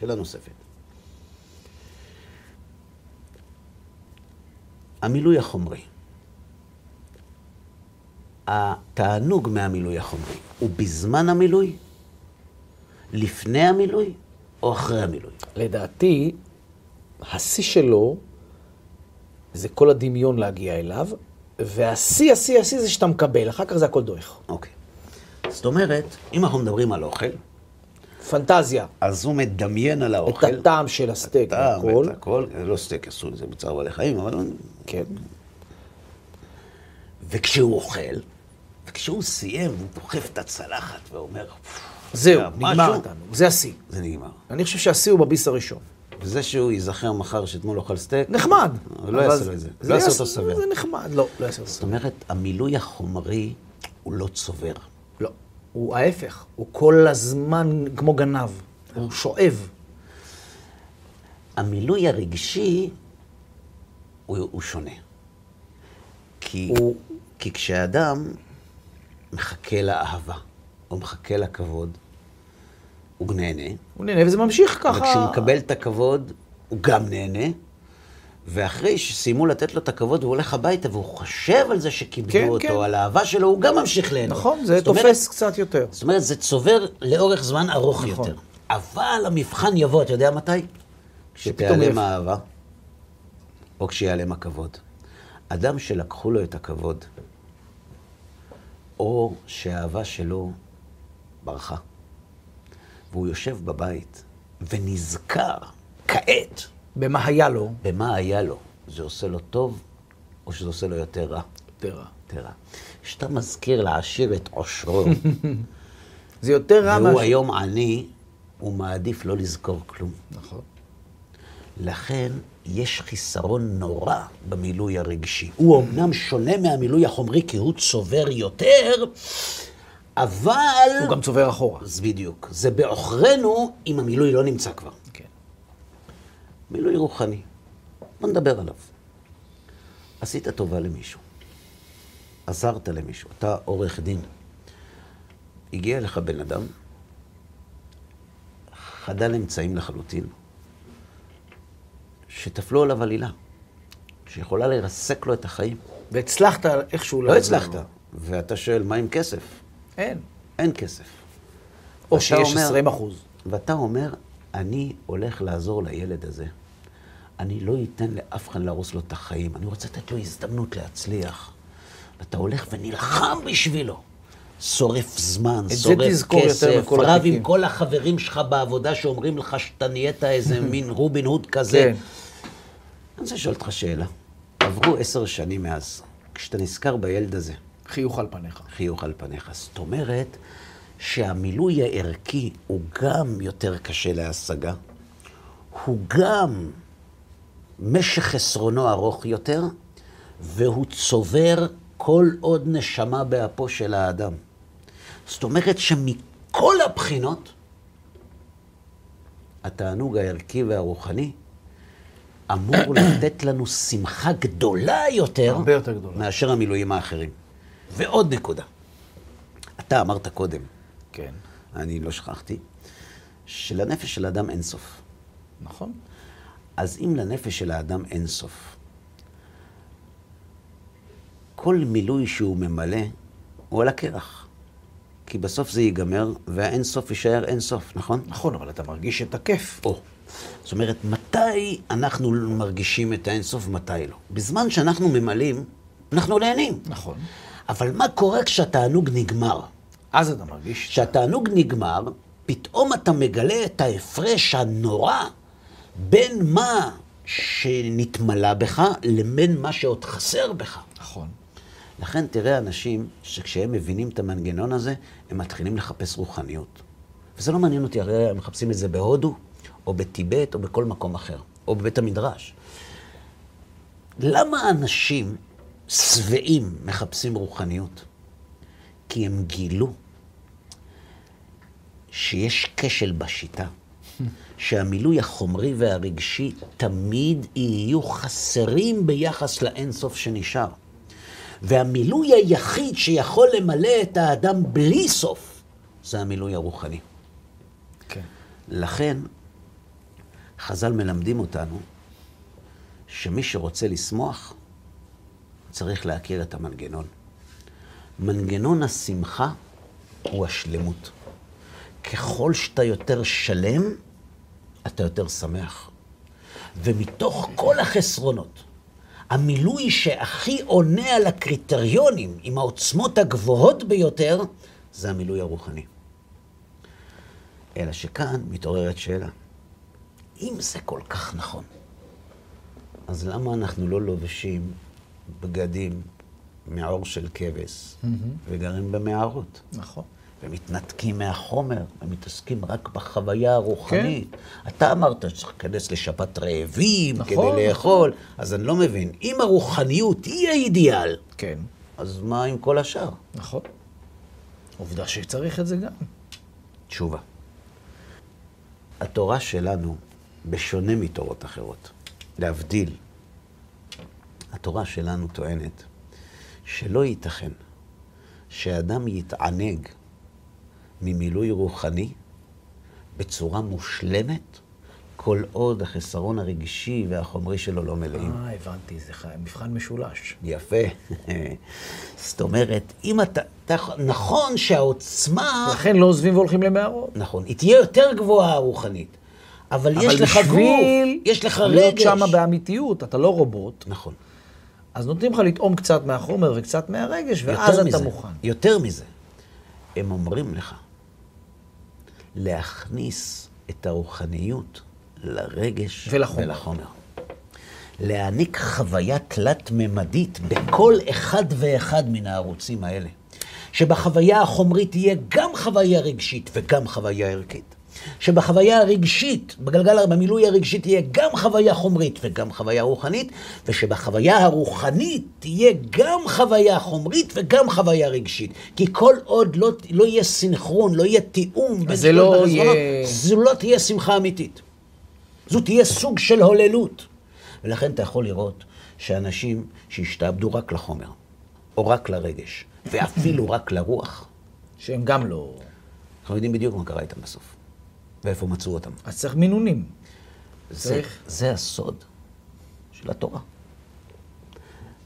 שאלה נוספת. המילוי החומרי. התענוג מהמילוי החומרי הוא בזמן המילוי, לפני המילוי או אחרי המילוי? לדעתי, השיא שלו זה כל הדמיון להגיע אליו, והשיא, השיא, השיא זה שאתה מקבל, אחר כך זה הכל דועך. אוקיי. זאת אומרת, אם אנחנו מדברים על אוכל, פנטזיה. אז הוא מדמיין על את האוכל. הטעם של הסטייק, טעם, הכל. את הכל. לא סטייק, עשו את זה בצער בעלי חיים, אבל... כן. וכשהוא אוכל, וכשהוא סיים, הוא דוחף את הצלחת ואומר, זהו, נגמר אותנו. זה השיא. זה נגמר. אני חושב שהשיא הוא בביס הראשון. וזה שהוא ייזכר מחר שאתמול אוכל סטייק, נחמד. לא יעשה לו את זה. לא יעשה אותו סביר. זה נחמד. לא, לא יעשה אותו זאת סביר. אומרת, המילוי החומרי הוא לא צובר. לא. הוא ההפך. הוא כל הזמן כמו גנב. הוא שואב. המילוי הרגשי הוא, הוא שונה. כי, הוא- כי כשאדם מחכה לאהבה, או מחכה לכבוד, הוא נהנה, הוא נהנה וזה ממשיך ככה. וכשהוא מקבל את הכבוד, הוא גם נהנה, ואחרי שסיימו לתת לו את הכבוד, הוא הולך הביתה והוא חושב על זה שכיבדו כן, אותו, כן. על האהבה שלו, הוא גם ממשיך ליהנות. נכון, זה זאת אומרת- תופס קצת יותר. זאת אומרת, זה צובר לאורך זמן ארוך נכון. יותר. אבל המבחן יבוא, אתה יודע מתי? כשתיעלם האהבה, או כשיעלם הכבוד. אדם שלקחו לו את הכבוד, או שהאהבה שלו ברחה, והוא יושב בבית ונזכר כעת במה היה לו? במה היה לו, זה עושה לו טוב, או שזה עושה לו יותר רע? יותר רע. יותר רע. כשאתה מזכיר לעשיר את עושרו, *laughs* זה יותר רע והוא. היום עני, הוא מעדיף לא לזכור כלום. נכון. לכן יש חיסרון נורא במילוי הרגשי. הוא אמנם שונה מהמילוי החומרי כי הוא צובר יותר, אבל... הוא גם צובר אחורה. אז בדיוק. זה בעוכרינו אם המילוי לא נמצא כבר. כן. מילוי רוחני. בוא נדבר עליו. עשית טובה למישהו. עזרת למישהו. אתה עורך דין. הגיע אליך בן אדם, חדל אמצעים לחלוטין, שטפלו עליו עלילה, שיכולה לרסק לו את החיים. והצלחת איכשהו... לא הצלחת. ואתה שואל, מה עם כסף? אין. אין כסף. או שיש אומר- 20 אחוז. ואתה אומר, אני הולך לעזור לילד הזה. אני לא אתן לאף אחד להרוס לו את החיים. אני רוצה לתת לו הזדמנות להצליח. ואתה הולך ונלחם בשבילו. שורף זמן, שורף כסף, רב התיקים. עם כל החברים שלך בעבודה שאומרים לך שאתה נהיית איזה *laughs* מין רובין הוד כזה. כן. אני רוצה לשאול אותך שאלה. עברו עשר שנים מאז. כשאתה נזכר בילד הזה, חיוך על פניך. חיוך על פניך. זאת אומרת שהמילוי הערכי הוא גם יותר קשה להשגה, הוא גם משך חסרונו ארוך יותר, והוא צובר כל עוד נשמה באפו של האדם. זאת אומרת שמכל הבחינות, התענוג הערכי והרוחני אמור *coughs* לתת לנו שמחה גדולה יותר, יותר גדולה. מאשר המילואים האחרים. ועוד נקודה. אתה אמרת קודם, כן. אני לא שכחתי, שלנפש של האדם אין סוף. נכון. אז אם לנפש של האדם אין סוף, כל מילוי שהוא ממלא הוא על הקרח. כי בסוף זה ייגמר, והאין סוף יישאר אין סוף, נכון? נכון, אבל אתה מרגיש את הכיף. או. זאת אומרת, מתי אנחנו מרגישים את האין סוף ומתי לא? בזמן שאנחנו ממלאים, אנחנו נהנים. נכון. אבל מה קורה כשהתענוג נגמר? אז אתה מרגיש... כשהתענוג נגמר, פתאום אתה מגלה את ההפרש הנורא בין מה שנתמלא בך לבין מה שעוד חסר בך. נכון. לכן תראה אנשים שכשהם מבינים את המנגנון הזה, הם מתחילים לחפש רוחניות. וזה לא מעניין אותי, הרי הם מחפשים את זה בהודו, או בטיבט, או בכל מקום אחר, או בבית המדרש. למה אנשים שבעים מחפשים רוחניות? כי הם גילו שיש כשל בשיטה, *laughs* שהמילוי החומרי והרגשי תמיד יהיו חסרים ביחס לאינסוף שנשאר. והמילוי היחיד שיכול למלא את האדם בלי סוף, זה המילוי הרוחני. כן. לכן, חז"ל מלמדים אותנו שמי שרוצה לשמוח, צריך להכיר את המנגנון. מנגנון השמחה הוא השלמות. ככל שאתה יותר שלם, אתה יותר שמח. ומתוך כל החסרונות, המילוי שהכי עונה על הקריטריונים, עם העוצמות הגבוהות ביותר, זה המילוי הרוחני. אלא שכאן מתעוררת שאלה. אם זה כל כך נכון, אז למה אנחנו לא לובשים בגדים מעור של כבש וגרים במערות? נכון. ומתנתקים מהחומר, ומתעסקים רק בחוויה הרוחנית. כן. אתה אמרת שצריך להיכנס לשבת רעבים נכון, כדי נכון. לאכול, אז אני לא מבין. אם הרוחניות היא האידיאל, כן. אז מה עם כל השאר? נכון. עובדה שצריך את זה גם. תשובה. התורה שלנו, בשונה מתורות אחרות, להבדיל, התורה שלנו טוענת שלא ייתכן שאדם יתענג ממילוי רוחני בצורה מושלמת, כל עוד החסרון הרגשי והחומרי שלו לא מלאים. אה, הבנתי, זה ח- מבחן משולש. יפה. *laughs* זאת אומרת, אם אתה, אתה... נכון שהעוצמה... לכן לא עוזבים והולכים למערות. נכון, היא תהיה יותר גבוהה רוחנית, אבל, יש לך גוף, יש לך להיות רגש. שמה באמיתיות, אתה לא רובוט, נכון. אז נותנים לך לטעום קצת מהחומר וקצת מהרגש, ואז אתה מזה, מוכן. יותר מזה, הם אומרים לך להכניס את הרוחניות לרגש ולחומר. ולחומר. להעניק חוויה תלת-ממדית בכל אחד ואחד מן הערוצים האלה. שבחוויה החומרית תהיה גם חוויה רגשית וגם חוויה ערכית. שבחוויה הרגשית, בגלגל, במילוי הרגשי תהיה גם חוויה חומרית וגם חוויה רוחנית, ושבחוויה הרוחנית תהיה גם חוויה חומרית וגם חוויה רגשית. כי כל עוד לא, לא יהיה סינכרון, לא יהיה תיאום בין זה שלושת לא יהיה- זו לא תהיה שמחה אמיתית. זו תהיה סוג של הוללות. ולכן אתה יכול לראות שאנשים שהשתעבדו רק לחומר, או רק לרגש, ואפילו רק לרוח, שהם גם לא... אנחנו יודעים בדיוק מה קרה איתם בסוף. ואיפה מצאו אותם. אז צריך מינונים. זה, צריך. זה הסוד של התורה.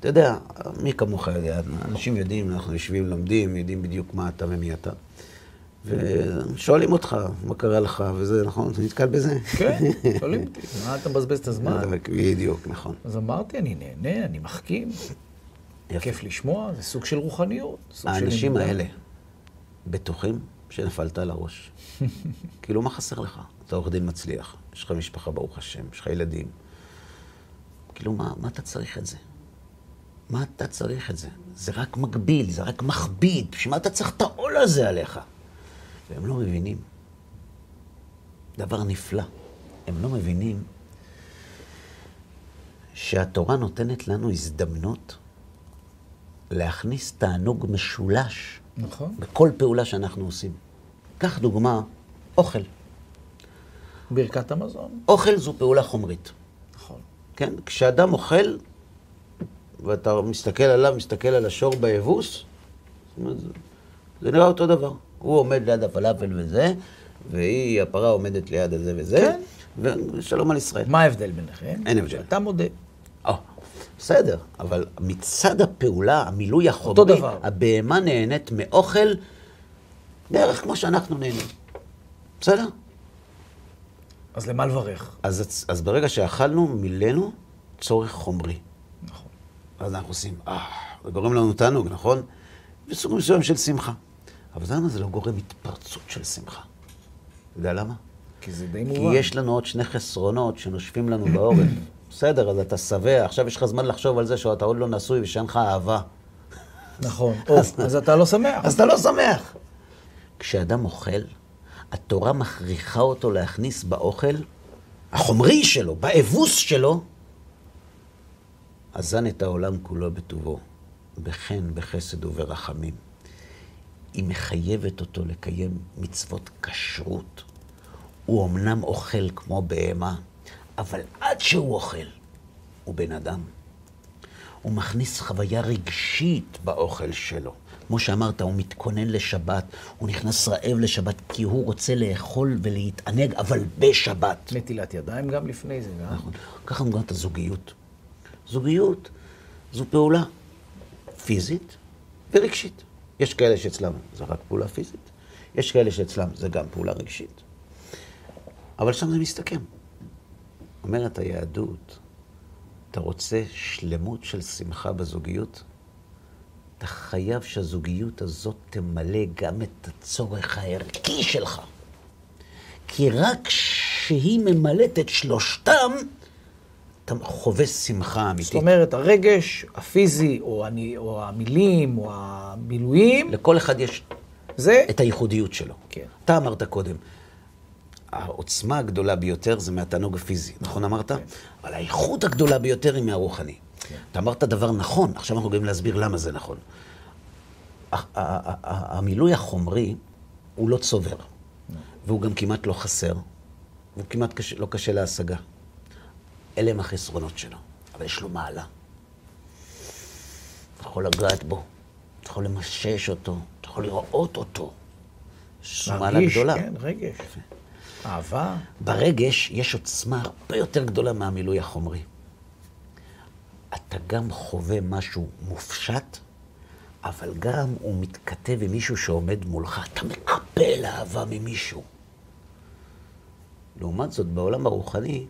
אתה יודע, מי כמוך יודע, אנשים יודעים, אנחנו יושבים, לומדים, יודעים בדיוק מה אתה ומי אתה. ושואלים אותך, מה קרה לך, וזה, נכון? אתה נתקל בזה? כן, שואלים אותי, מה אתה מבזבז את הזמן? *laughs* בדיוק, נכון. אז אמרתי, אני נהנה, אני מחכים. כיף לשמוע, זה סוג של רוחניות. האנשים. האלה בטוחים שנפלת על הראש. *laughs* כאילו, מה חסר לך? אתה עורך דין מצליח, יש לך משפחה, ברוך השם, יש לך ילדים. כאילו, מה, מה אתה צריך את זה? מה אתה צריך את זה? זה רק מגביל, זה רק מכביד. בשביל מה אתה צריך את העול הזה עליך? והם לא מבינים. דבר נפלא. הם לא מבינים שהתורה נותנת לנו הזדמנות להכניס תענוג משולש נכון. בכל פעולה שאנחנו עושים. קח דוגמה, אוכל. ברכת המזון. אוכל זו פעולה חומרית. נכון. כן? כשאדם אוכל, ואתה מסתכל עליו, מסתכל על השור ביבוס, זה נראה אותו דבר. הוא עומד ליד הפלאפל וזה, והיא, הפרה עומדת ליד הזה וזה, כן. ושלום על ישראל. מה ההבדל ביניכם? אין הבדל. אתה מודה. בסדר, אבל מצד הפעולה, המילוי החומרי. הבהמה נהנית מאוכל בערך כמו שאנחנו נהנים. בסדר? אז למה לברך? אז, אז ברגע שאכלנו, מילאנו צורך חומרי. נכון. אז אנחנו עושים, אה, זה גורם לנו תענוג, נכון? וסוג מסוים של שמחה. אבל למה זה לא גורם התפרצות של שמחה? אתה יודע למה? כי זה די כי מובן. יש לנו עוד שני חסרונות שנושפים לנו בעורף. *clears throat* בסדר, אז אתה שבע, עכשיו יש לך זמן לחשוב על זה שאתה עוד לא נשוי ושאין לך אהבה. נכון. אז אתה לא שמח. אז אתה לא שמח. כשאדם אוכל, התורה מכריחה אותו להכניס באוכל, החומרי שלו, באבוס שלו, אזן את העולם כולו בטובו, בחן, בחסד וברחמים. היא מחייבת אותו לקיים מצוות כשרות. הוא אמנם אוכל כמו בהמה, אבל עד שהוא אוכל, הוא בן אדם. הוא מכניס חוויה רגשית באוכל שלו. כמו שאמרת, הוא מתכונן לשבת, הוא נכנס רעב לשבת, כי הוא רוצה לאכול ולהתענג, אבל בשבת. נטילת ידיים גם לפני זה, גם. נכון. ככה את הזוגיות. זוגיות זו פעולה פיזית ורגשית. יש כאלה שאצלם זה רק פעולה פיזית, יש כאלה שאצלם זה גם פעולה רגשית. אבל שם זה מסתכם. אומרת היהדות, אתה רוצה שלמות של שמחה בזוגיות? אתה חייב שהזוגיות הזאת תמלא גם את הצורך הערכי שלך. כי רק כשהיא ממלאת את שלושתם, אתה חווה שמחה אמיתית. זאת אומרת, הרגש הפיזי, או, אני, או המילים, או המילואים, לכל אחד יש זה... את הייחודיות שלו. כן. אתה אמרת קודם, העוצמה הגדולה ביותר זה מהתענוג הפיזי, נכון אמרת? כן. אבל האיכות הגדולה ביותר היא מהרוחני. כן. אתה אמרת דבר נכון, עכשיו אנחנו גם להסביר למה זה נכון. המילוי החומרי הוא לא צובר, והוא גם כמעט לא חסר, והוא כמעט קשה, לא קשה להשגה. אלה הם החסרונות שלו, אבל יש לו מעלה. אתה יכול לגעת בו, אתה יכול למשש אותו, אתה יכול לראות אותו. זו מעלה גדולה. כן, רגש. אהבה. ברגש יש עוצמה הרבה יותר גדולה מהמילוי החומרי. אתה גם חווה משהו מופשט, אבל גם הוא מתכתב עם מישהו שעומד מולך. אתה מקבל אהבה ממישהו. לעומת זאת, בעולם הרוחני,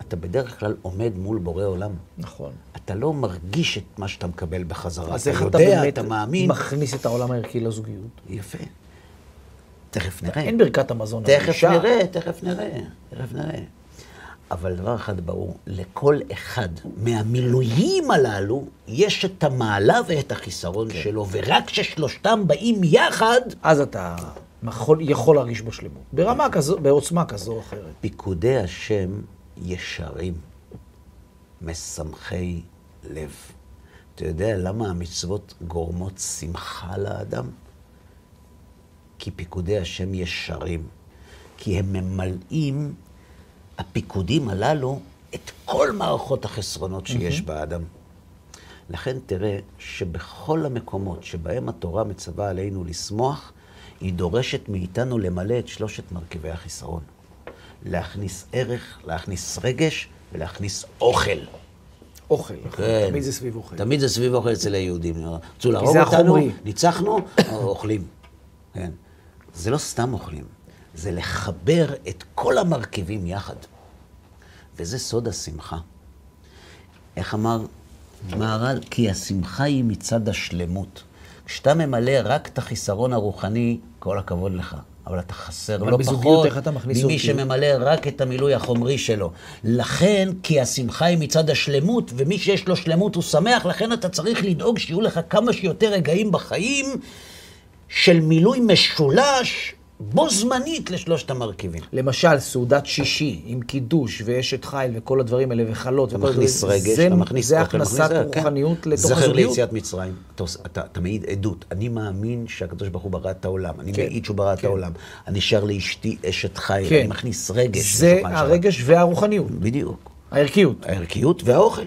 אתה בדרך כלל עומד מול בורא עולם. נכון. אתה לא מרגיש את מה שאתה מקבל בחזרה. אז אתה איך אתה יודע, באמת אתה מאמין. מכניס את העולם הערכי לזוגיות? יפה. תכף נראה. אין ברכת המזון תכף. נראה, תכף נראה, תכף נראה. אבל דבר אחד ברור, לכל אחד מהמילואים הללו יש את המעלה ואת החיסרון כן. שלו, ורק כששלושתם באים יחד, אז אתה יכול, יכול להרגיש בו שלמות. ברמה כזו, בעוצמה כזו או אחרת. פיקודי השם ישרים, משמחי לב. אתה יודע למה המצוות גורמות שמחה לאדם? כי פיקודי השם ישרים. כי הם ממלאים, הפיקודים הללו, את כל מערכות החסרונות שיש באדם. לכן תראה שבכל המקומות שבהם התורה מצווה עלינו לשמוח, היא דורשת מאיתנו למלא את שלושת מרכיבי החיסרון. להכניס ערך, להכניס רגש ולהכניס אוכל. אוכל, נכון. כן. תמיד זה סביב אוכל. תמיד זה סביב אוכל אצל היהודים. רצו להרוג אותנו. ניצחנו, אוכלים. כן. זה לא סתם אוכלים, זה לחבר את כל המרכיבים יחד. וזה סוד השמחה. איך אמר מהר"ל? כי השמחה היא מצד השלמות. כשאתה ממלא רק את החיסרון הרוחני, כל הכבוד לך. אבל אתה חסר אבל לא פחות ממי? שממלא רק את המילוי החומרי שלו. לכן, כי השמחה היא מצד השלמות, ומי שיש לו שלמות הוא שמח, לכן אתה צריך לדאוג שיהיו לך כמה שיותר רגעים בחיים של מילוי משולש, בו זמנית לשלושת המרכיבים. למשל, סעודת שישי עם קידוש ואשת חיל וכל הדברים האלה וחלות. אתה מכניס רגש, זה, אתה מכניס זה אוכל, הכנסת כן. רוחניות לתוך זכר הזוגיות. ליציאת מצרים. אתה, אתה, אתה מעיד עדות. אני מאמין שהקדוש ברוך הוא ברא את העולם. אני כן, מעיד שהוא ברא את כן. העולם. אני שר לאשתי אשת חיל. כן. אני מכניס רגש. זה. הרגש והרוחניות, בדיוק. הערכיות. הערכיות והאוכל.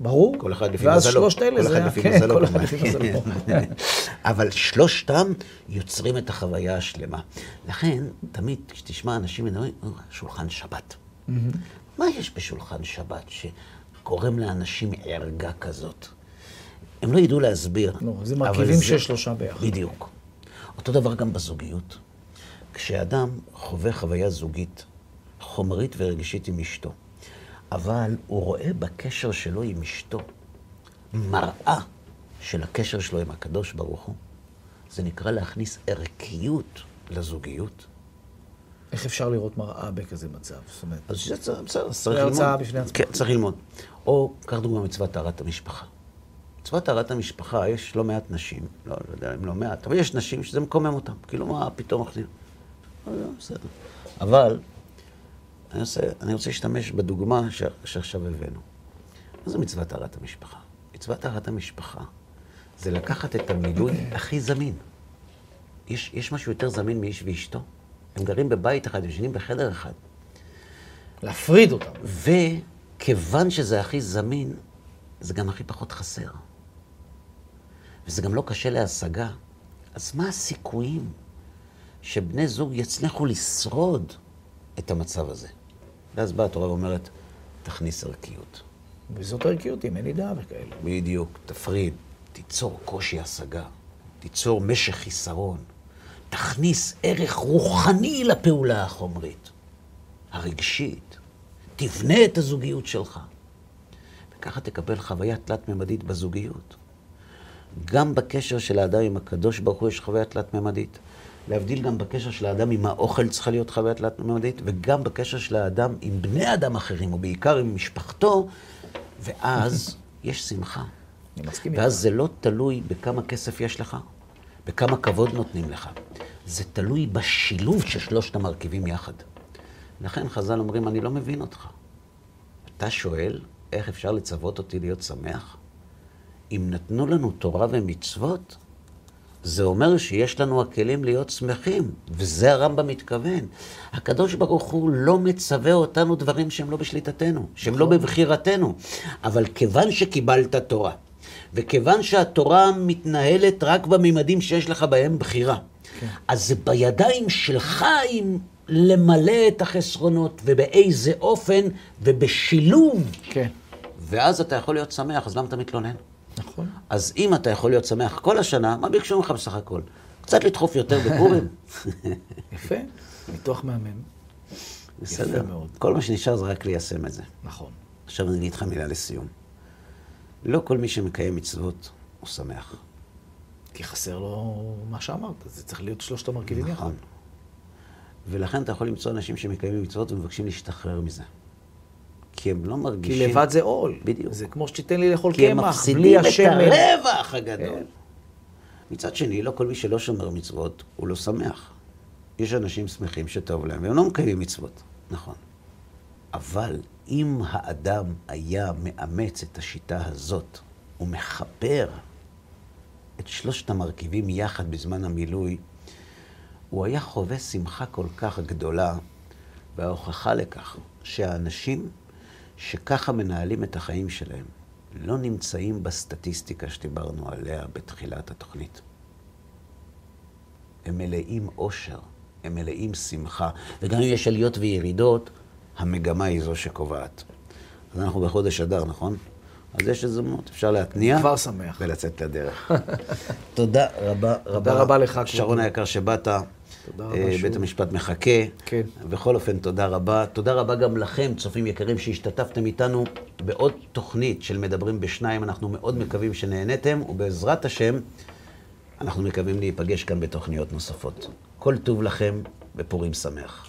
ברור. כל אחד לפי ואז מזלו. שלושת אלה זה... כן. כל אחד. לפי מזלו. *laughs* אבל שלושתם יוצרים את החוויה השלמה. לכן, תמיד כשתשמע אנשים מדברים, "אה, שולחן שבת. מה יש בשולחן שבת שגורם לאנשים ערגה כזאת? הם לא ידעו להסביר. לא, זה מרכיבים של שלושה ביחד. בדיוק. אותו דבר גם בזוגיות. כשאדם חווה חוויה זוגית, חומרית ורגשית עם אשתו, אבל הוא רואה בקשר שלו עם אשתו מראה של הקשר שלו עם הקדוש ברוך הוא, זה נקרא להכניס ערכיות לזוגיות. איך אפשר לראות מראה בכזה מצב? זאת אומרת, אז זה צריך, בסדר, זה צריך ללמוד. הרצאה בפני עצמה. כן, צריך ללמוד. או, קח דוגמא מצוות טהרת המשפחה. מצוות טהרת המשפחה, יש לא מעט נשים, לא, לא יודע אם לא מעט, אבל יש נשים שזה מקומם אותן. כאילו, מה פתאום? לא, לא, בסדר. אבל, אני רוצה, אני רוצה להשתמש בדוגמה ש, שעכשיו הבאנו. מה זה מצוות טהרת המשפחה? מצוות טהרת המשפחה זה לקחת את המילוי הכי זמין. יש, יש משהו יותר זמין מאיש ואשתו? הם גרים בבית אחד, ישנים בחדר אחד. להפריד אותם. וכיוון שזה הכי זמין, זה גם הכי פחות חסר. וזה גם לא קשה להשגה. אז מה הסיכויים שבני זוג יצליחו לשרוד את המצב הזה? ואז באה התורה ואומרת, תכניס ערכיות. וזאת הערכיות, אם אין ידיעה וכאלה. בדיוק, תפריד, תיצור קושי השגה, תיצור משך חיסרון, תכניס ערך רוחני לפעולה החומרית, הרגשית, תבנה את הזוגיות שלך. וככה תקבל חוויה תלת-ממדית בזוגיות. גם בקשר של האדם עם הקדוש ברוך הוא יש חוויה תלת-ממדית. להבדיל גם בקשר של האדם עם האוכל צריכה להיות חוויה תלת-ממדית, וגם בקשר של האדם עם בני אדם אחרים, ובעיקר עם משפחתו, ואז יש שמחה. אני מסכים ואז איתך. זה לא תלוי בכמה כסף יש לך, בכמה כבוד נותנים לך. זה תלוי בשילוב של שלושת המרכיבים יחד. לכן חז"ל אומרים, אני לא מבין אותך. אתה שואל, איך אפשר לצוות אותי להיות שמח? אם נתנו לנו תורה ומצוות, זה אומר שיש לנו הכלים להיות שמחים, וזה הרמב"ם מתכוון. הקדוש ברוך הוא לא מצווה אותנו דברים שהם לא בשליטתנו, שהם לא בבחירתנו. אבל כיוון שקיבלת תורה, וכיוון שהתורה מתנהלת רק בממדים שיש לך בהם בחירה, אז זה בידיים שלך אם למלא את החסרונות, ובאיזה אופן, ובשילוב. כן, ואז אתה יכול להיות שמח, אז למה אתה מתלונן? נכון. אז אם אתה יכול להיות שמח כל השנה, מה ביקשו ממך בסך הכל? קצת לדחוף יותר בפורים. *laughs* יפה, ניתוח מהמם. בסדר. מאוד. כל מה שנשאר זה רק ליישם את זה. נכון. עכשיו אני אגיד לך מילה לסיום. לא כל מי שמקיים מצוות הוא שמח. כי חסר לו מה שאמרת, זה צריך להיות שלושת המרכיבים יחד. נכון. ולכן אתה יכול למצוא אנשים שמקיימים מצוות ומבקשים להשתחרר מזה. כי הם לא כי מרגישים... לבד זה עול. בדיוק. זה כמו שתיתן לי לאכול כי הם קמח, מפסידים בלי את השמן. הרווח הגדול. כן. מצד שני, לא כל מי שלא שומר מצוות, הוא לא שמח. יש אנשים שמחים שטוב להם, והם לא מקיימים מצוות, נכון. אבל אם האדם היה מאמץ את השיטה הזאת, ומחבר את שלושת המרכיבים יחד בזמן המילוי, הוא היה חווה שמחה כל כך גדולה, וההוכחה לכך שהאנשים שככה מנהלים את החיים שלהם, לא נמצאים בסטטיסטיקה שדיברנו עליה בתחילת התוכנית. הם מלאים אושר, הם מלאים שמחה, וגם אם יש עליות וירידות, המגמה היא זו שקובעת. אז אנחנו בחודש אדר, נכון? אז יש הזדמנות, אפשר להתניע. כבר שמח. ולצאת לדרך. *laughs* תודה רבה רבה. רבה לך. שרון היקר שבאת. תודה רבה אה, שוב. בית המשפט מחכה. כן. בכל אופן, תודה רבה. תודה רבה גם לכם, צופים יקרים, שהשתתפתם איתנו בעוד תוכנית של מדברים בשניים. אנחנו מאוד מקווים שנהניתם, ובעזרת השם, אנחנו מקווים להיפגש כאן בתוכניות נוספות. כל טוב לכם ופורים שמח.